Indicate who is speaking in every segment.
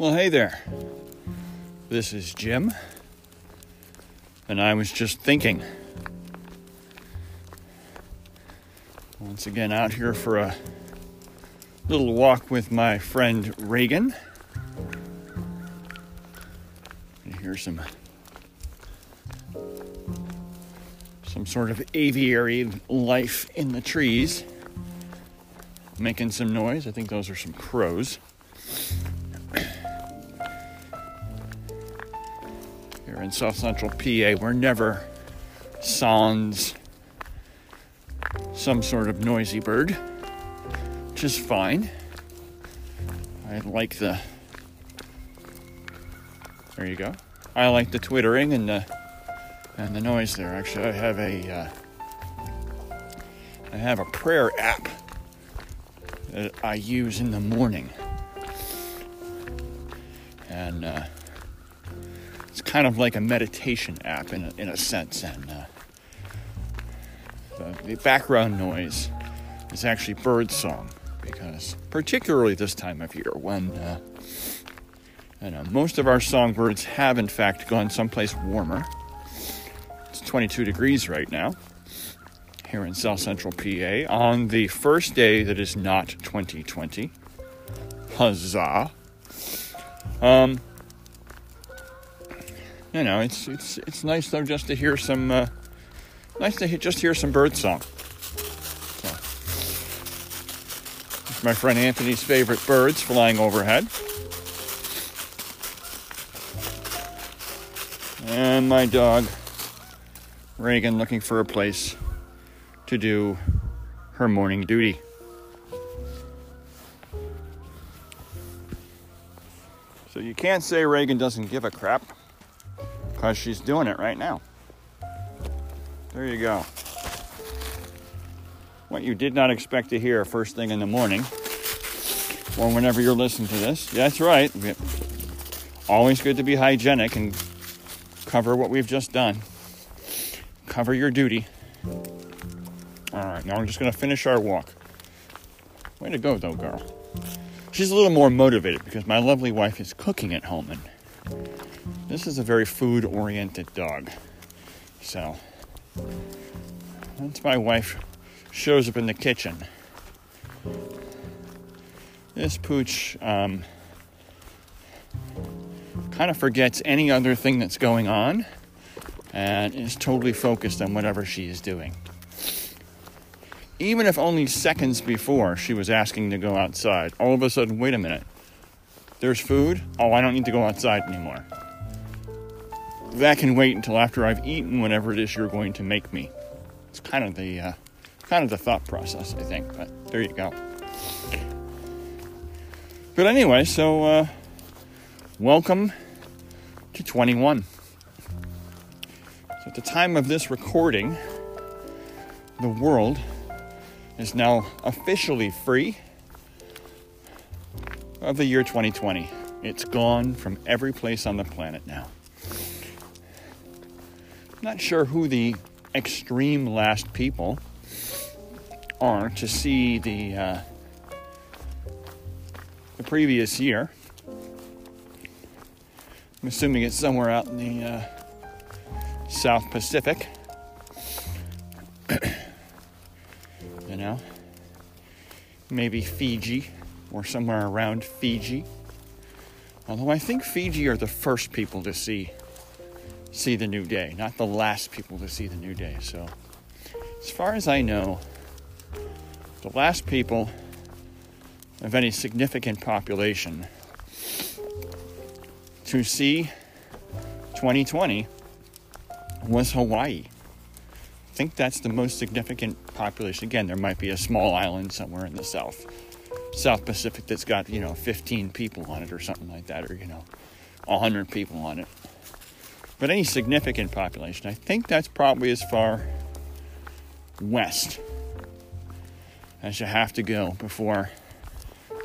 Speaker 1: Well, hey there. This is Jim. And I was just thinking. Once again, out here for a little walk with my friend Reagan. And here's some some sort of aviary life in the trees making some noise. I think those are some crows. Here in South Central PA, we're never sans some sort of noisy bird, which is fine. I like the. There you go. I like the twittering and the and the noise there. Actually, I have a uh, I have a prayer app that I use in the morning. And uh, kind of like a meditation app in a, in a sense. And uh, the, the background noise is actually bird song because, particularly this time of year when uh, you know, most of our songbirds have, in fact, gone someplace warmer. It's 22 degrees right now here in South Central PA on the first day that is not 2020. Huzzah! Um, you know, it's it's it's nice though just to hear some uh, nice to just hear some bird song. So, my friend Anthony's favorite birds flying overhead. And my dog Reagan looking for a place to do her morning duty. So you can't say Reagan doesn't give a crap because she's doing it right now. There you go. What you did not expect to hear first thing in the morning or whenever you're listening to this. That's right. Always good to be hygienic and cover what we've just done. Cover your duty. All right, now we're just going to finish our walk. Way to go, though, girl. She's a little more motivated because my lovely wife is cooking at home, and this is a very food oriented dog. So, once my wife shows up in the kitchen, this pooch um, kind of forgets any other thing that's going on and is totally focused on whatever she is doing even if only seconds before she was asking to go outside, all of a sudden, wait a minute, there's food? Oh, I don't need to go outside anymore. That can wait until after I've eaten whatever it is you're going to make me. It's kind of the uh, kind of the thought process, I think. But there you go. But anyway, so uh, welcome to 21. So at the time of this recording, the world is now officially free of the year 2020. It's gone from every place on the planet now. Not sure who the extreme last people are to see the uh, the previous year. I'm assuming it's somewhere out in the uh, South Pacific. You know, maybe Fiji or somewhere around Fiji. Although I think Fiji are the first people to see see the new day, not the last people to see the new day. So, as far as I know, the last people of any significant population to see 2020 was Hawaii I think that's the most significant population. Again, there might be a small island somewhere in the South, South Pacific that's got, you know, 15 people on it or something like that, or, you know, 100 people on it. But any significant population, I think that's probably as far west as you have to go before,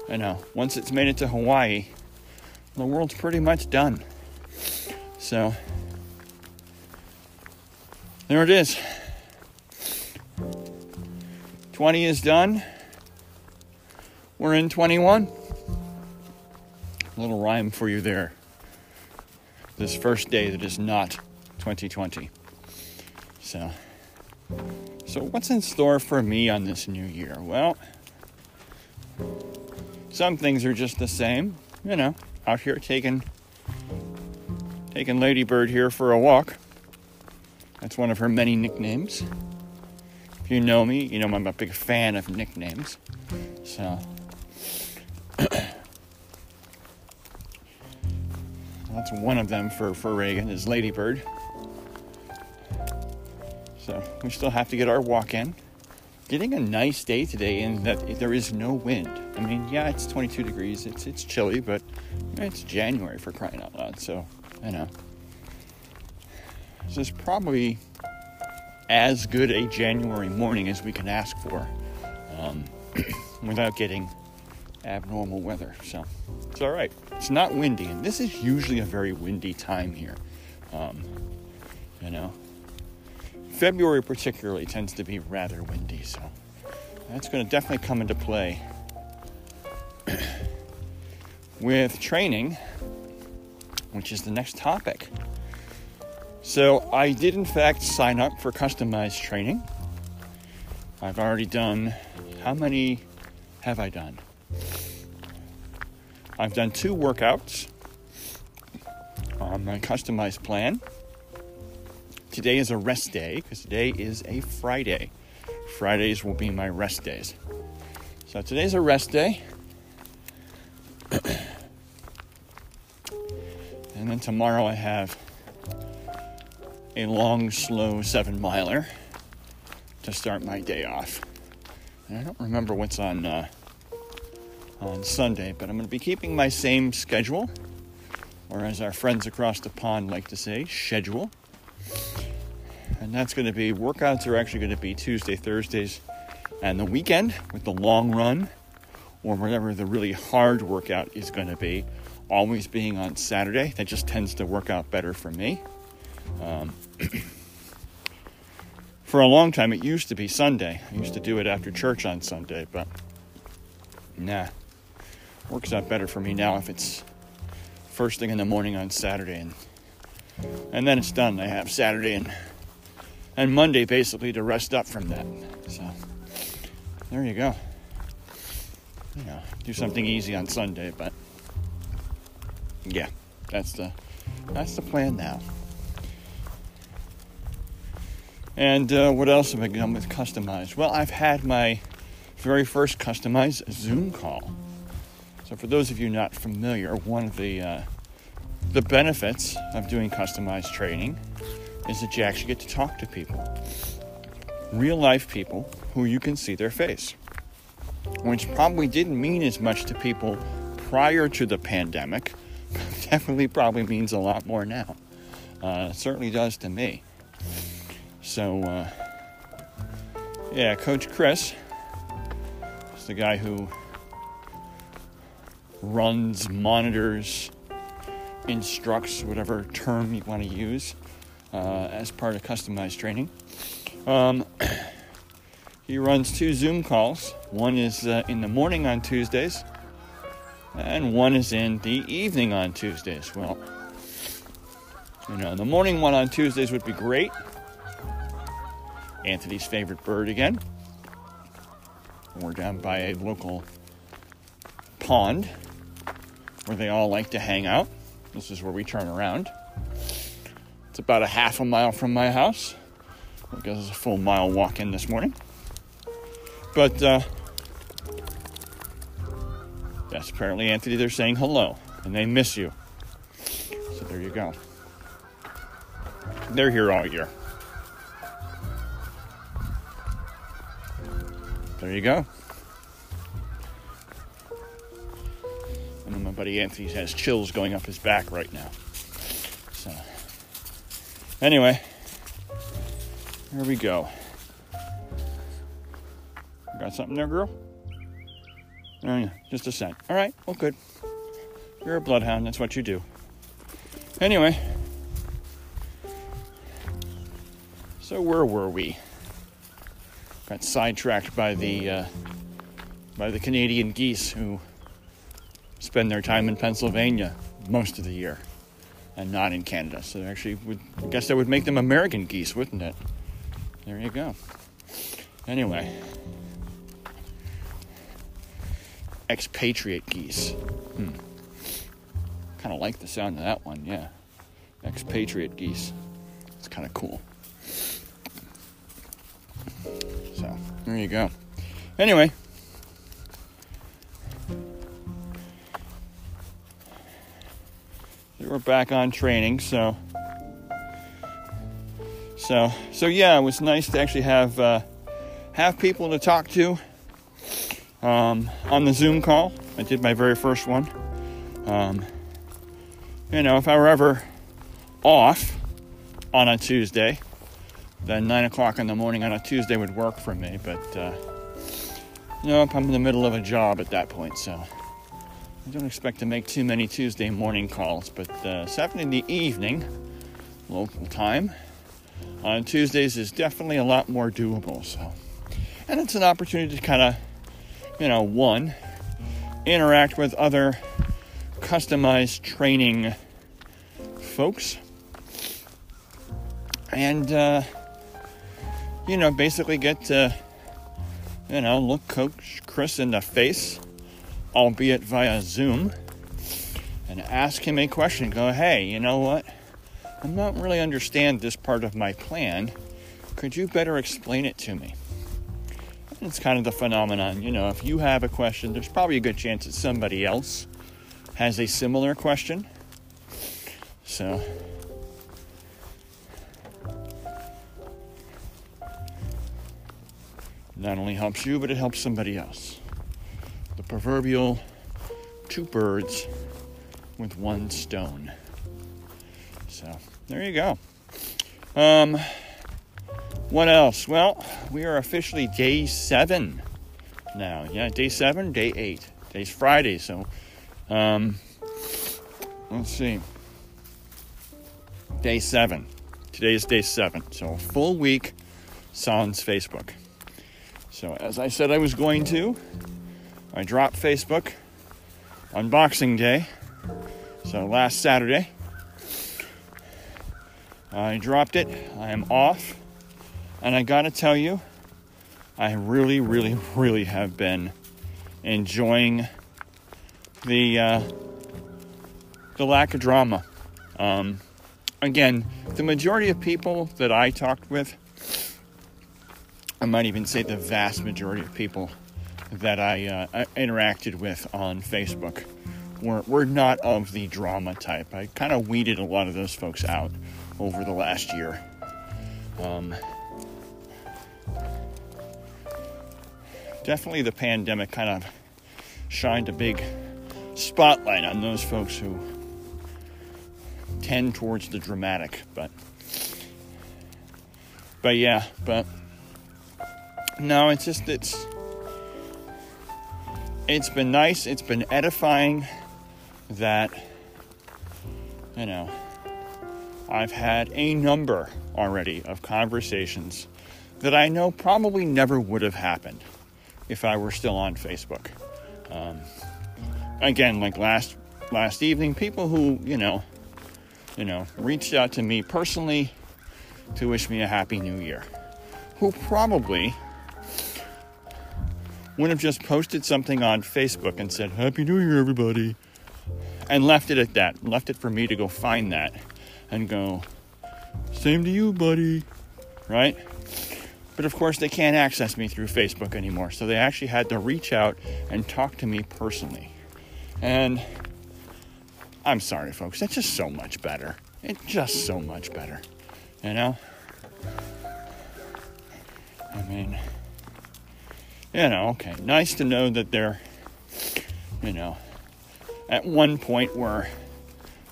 Speaker 1: you know, once it's made it to Hawaii, the world's pretty much done. So, there it is. 20 is done. We're in 21. A little rhyme for you there. This first day that is not 2020. So, so what's in store for me on this new year? Well, some things are just the same, you know, out here taking taking Ladybird here for a walk. That's one of her many nicknames. If you know me, you know I'm a big fan of nicknames. So that's one of them for, for Reagan is Ladybird. So we still have to get our walk in. Getting a nice day today in that there is no wind. I mean, yeah, it's 22 degrees. It's it's chilly, but it's January for crying out loud. So I know. This is probably as good a January morning as we can ask for um, without getting abnormal weather. So it's all right. It's not windy, and this is usually a very windy time here. Um, you know, February particularly tends to be rather windy, so that's going to definitely come into play with training, which is the next topic. So, I did in fact sign up for customized training. I've already done, how many have I done? I've done two workouts on my customized plan. Today is a rest day because today is a Friday. Fridays will be my rest days. So today's a rest day. and then tomorrow I have a long, slow seven miler to start my day off. And I don't remember what's on uh, on Sunday, but I'm going to be keeping my same schedule, or as our friends across the pond like to say, schedule and that's going to be workouts are actually going to be Tuesday, Thursdays, and the weekend with the long run or whatever the really hard workout is going to be. Always being on Saturday, that just tends to work out better for me. Um, for a long time, it used to be Sunday. I used to do it after church on Sunday, but nah, works out better for me now if it's first thing in the morning on Saturday, and and then it's done. I have Saturday and and Monday basically to rest up from that. So there you go. You know, do something easy on Sunday, but yeah, that's the that's the plan now. And uh, what else have I done with customized? Well, I've had my very first customized Zoom call. So, for those of you not familiar, one of the uh, the benefits of doing customized training is that you actually get to talk to people. Real life people who you can see their face. Which probably didn't mean as much to people prior to the pandemic, definitely probably means a lot more now. Uh, it certainly does to me. So, uh, yeah, Coach Chris is the guy who runs, monitors, instructs, whatever term you want to use, uh, as part of customized training. Um, he runs two Zoom calls. One is uh, in the morning on Tuesdays, and one is in the evening on Tuesdays. Well, you know, the morning one on Tuesdays would be great. Anthony's favorite bird again. We're down by a local pond where they all like to hang out. This is where we turn around. It's about a half a mile from my house. I guess it's a full mile walk in this morning. But uh, yes, apparently, Anthony, they're saying hello and they miss you. So there you go. They're here all year. There you go. Buddy Anthony has chills going up his back right now. So. Anyway, here we go. Got something there, girl? Oh, yeah, just a scent. All right, well, good. You're a bloodhound, that's what you do. Anyway, so where were we? Got sidetracked by the uh, by the Canadian geese who spend their time in Pennsylvania most of the year and not in Canada. So actually would I guess that would make them American geese, wouldn't it? There you go. Anyway. Expatriate geese. Hmm. Kind of like the sound of that one, yeah. Expatriate geese. It's kind of cool. So, there you go. Anyway, we're back on training, so so so yeah, it was nice to actually have uh, have people to talk to um, on the Zoom call. I did my very first one. Um, you know, if I were ever off on a Tuesday, then nine o'clock in the morning on a Tuesday would work for me. But uh, nope, I'm in the middle of a job at that point, so I don't expect to make too many Tuesday morning calls. But uh, seven in the evening, local time, on Tuesdays is definitely a lot more doable. So, and it's an opportunity to kind of, you know, one, interact with other customized training folks, and uh, you know, basically get to, you know, look Coach Chris in the face, albeit via Zoom, and ask him a question. Go, hey, you know what? I'm not really understand this part of my plan. Could you better explain it to me? It's kind of the phenomenon, you know, if you have a question, there's probably a good chance that somebody else has a similar question. So, not only helps you, but it helps somebody else. The proverbial two birds with one stone. So there you go. Um, what else? Well, we are officially day seven now. Yeah, day seven, day eight. Today's Friday, so um, let's see. Day seven. Today is day seven. So a full week sans Facebook. So as I said I was going to, I dropped Facebook on Boxing Day. So last Saturday. I dropped it. I am off. And I gotta tell you, I really, really, really have been enjoying the uh, the lack of drama. Um, again, the majority of people that I talked with, I might even say the vast majority of people that I uh, interacted with on Facebook, were, were not of the drama type. I kind of weeded a lot of those folks out over the last year. Um, definitely the pandemic kind of shined a big spotlight on those folks who tend towards the dramatic but but yeah but no it's just it's it's been nice it's been edifying that you know I've had a number already of conversations that I know probably never would have happened if I were still on Facebook. Um, again, like last last evening, people who you know, you know, reached out to me personally to wish me a happy new year, who probably would have just posted something on Facebook and said Happy New Year, everybody, and left it at that, left it for me to go find that and go, same to you, buddy, right? But of course, they can't access me through Facebook anymore, so they actually had to reach out and talk to me personally. And I'm sorry, folks, that's just so much better. It's just so much better, you know? I mean, you know, okay, nice to know that they're, you know, at one point were,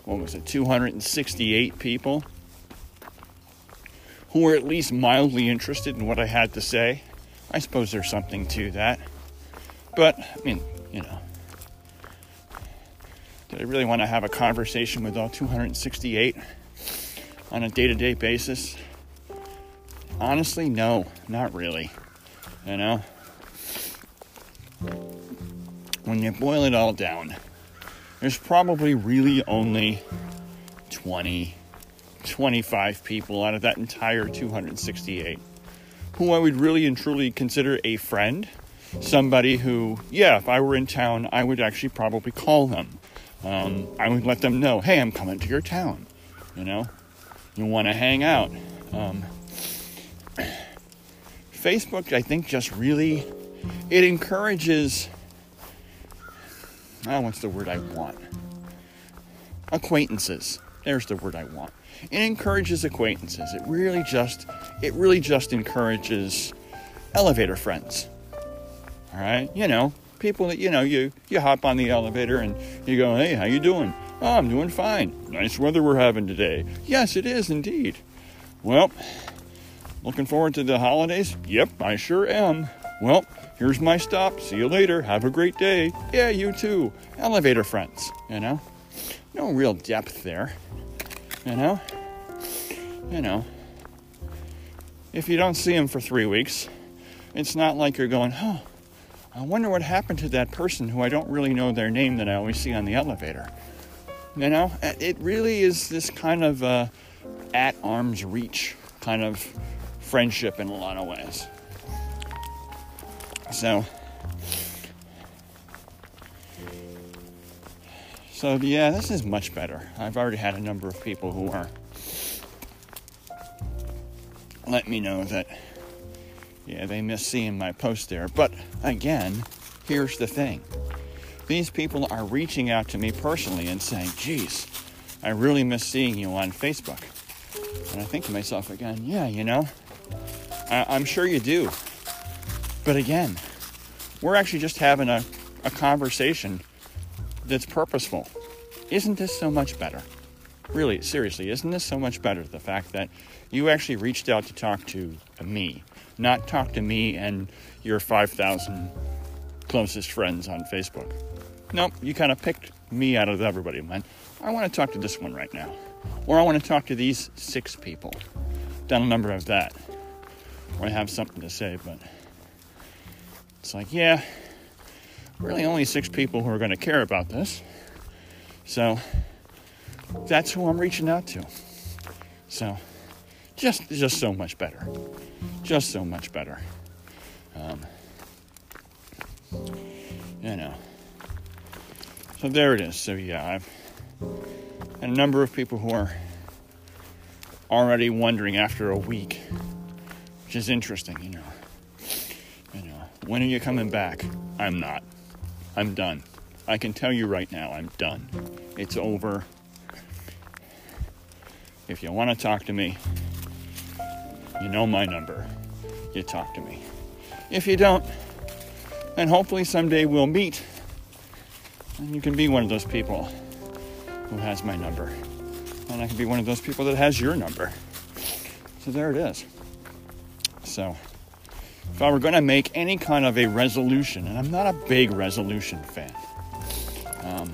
Speaker 1: what was it, 268 people who were at least mildly interested in what I had to say. I suppose there's something to that. But, I mean, you know, did I really want to have a conversation with all 268 on a day to day basis? Honestly, no, not really. You know? When you boil it all down, there's probably really only 20, 25 people out of that entire 268 who I would really and truly consider a friend. Somebody who, yeah, if I were in town, I would actually probably call them. Um, I would let them know, hey, I'm coming to your town. You know, you want to hang out. Um, Facebook, I think, just really it encourages. Oh, what's the word I want? Acquaintances. There's the word I want. It encourages acquaintances. It really just it really just encourages elevator friends. All right? You know, people that you know, you you hop on the elevator and you go, "Hey, how you doing?" "Oh, I'm doing fine. Nice weather we're having today." "Yes, it is indeed." "Well, looking forward to the holidays?" "Yep, I sure am." "Well, here's my stop. See you later. Have a great day." "Yeah, you too." Elevator friends, you know? No real depth there. You know? You know. If you don't see them for three weeks, it's not like you're going, oh, I wonder what happened to that person who I don't really know their name that I always see on the elevator. You know, it really is this kind of uh, at arm's reach kind of friendship in a lot of ways. So, So, yeah, this is much better. I've already had a number of people who are let me know that, yeah, they miss seeing my post there. But again, here's the thing these people are reaching out to me personally and saying, geez, I really miss seeing you on Facebook. And I think to myself again, yeah, you know, I- am sure you do. But again, we're actually just having a, a conversation that's purposeful. Isn't this so much better? Really, seriously, isn't this so much better? The fact that you actually reached out to talk to me, not talk to me and your 5,000 closest friends on Facebook. Nope, you kind of picked me out of everybody, man. I want to talk to this one right now. Or I want to talk to these six people. Done a number of that. Or I have something to say, but it's like, yeah, really only six people who are going to care about this. So that's who I'm reaching out to. So just just so much better. Just so much better. Um, you know. So there it is. So yeah, I've had a number of people who are already wondering after a week, which is interesting, you know. When are you coming back? I'm not. I'm done. I can tell you right now, I'm done. It's over. If you want to talk to me, you know my number. You talk to me. If you don't, then hopefully someday we'll meet and you can be one of those people who has my number. And I can be one of those people that has your number. So there it is. So if I were going to make any kind of a resolution, and I'm not a big resolution fan, um,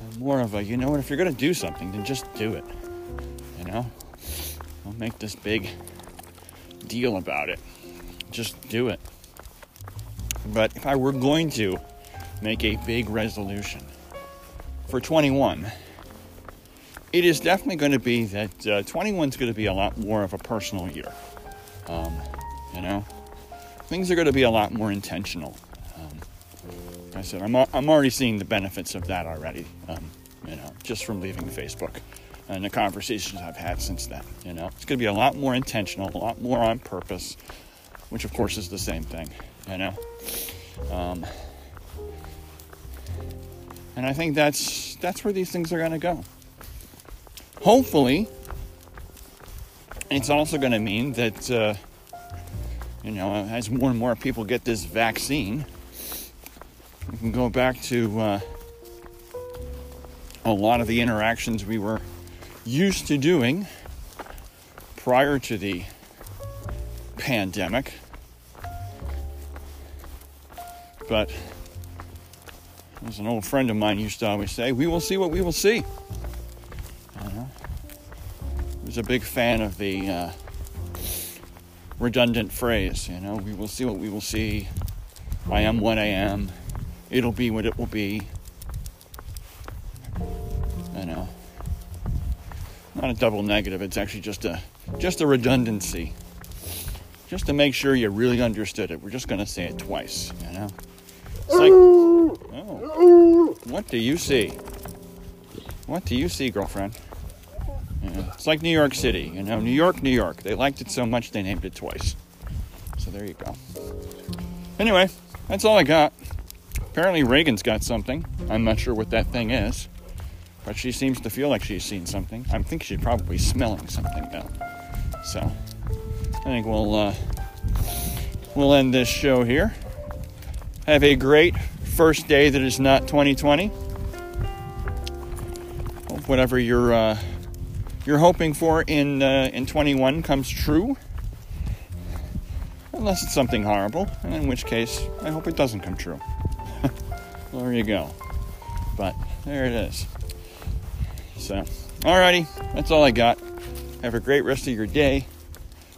Speaker 1: I'm more of a, you know what, if you're going to do something, then just do it. You know? Don't make this big deal about it. Just do it. But if I were going to make a big resolution for 21, it is definitely going to be that uh, 21 is going to be a lot more of a personal year. Um, you know, things are going to be a lot more intentional. Um, like I said, I'm, I'm already seeing the benefits of that already, um, you know, just from leaving Facebook and the conversations I've had since then. You know, it's going to be a lot more intentional, a lot more on purpose, which of course is the same thing, you know. Um, and I think that's that's where these things are going to go. Hopefully, it's also going to mean that uh, you know, as more and more people get this vaccine, we can go back to uh, a lot of the interactions we were used to doing prior to the pandemic. But as an old friend of mine used to always say, we will see what we will see. Was a big fan of the uh, redundant phrase, you know, we will see what we will see. I am what I am. it'll be what it will be. I know. Not a double negative, it's actually just a just a redundancy. Just to make sure you really understood it. We're just gonna say it twice, you know? It's like Oh. What do you see? What do you see, girlfriend? It's like New York City, you know, New York, New York. They liked it so much they named it twice. So there you go. Anyway, that's all I got. Apparently, Reagan's got something. I'm not sure what that thing is, but she seems to feel like she's seen something. I think she's probably smelling something though. So I think we'll uh, we'll end this show here. Have a great first day that is not 2020. Hope whatever you're uh, you're hoping for in uh, in 21 comes true. Unless it's something horrible, in which case I hope it doesn't come true. there you go. But there it is. So, alrighty, that's all I got. Have a great rest of your day,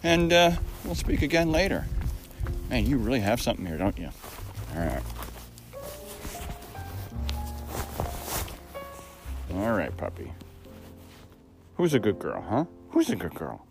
Speaker 1: and uh, we'll speak again later. Man, you really have something here, don't you? All right. All right, puppy. Who's a good girl, huh? Who's a good girl?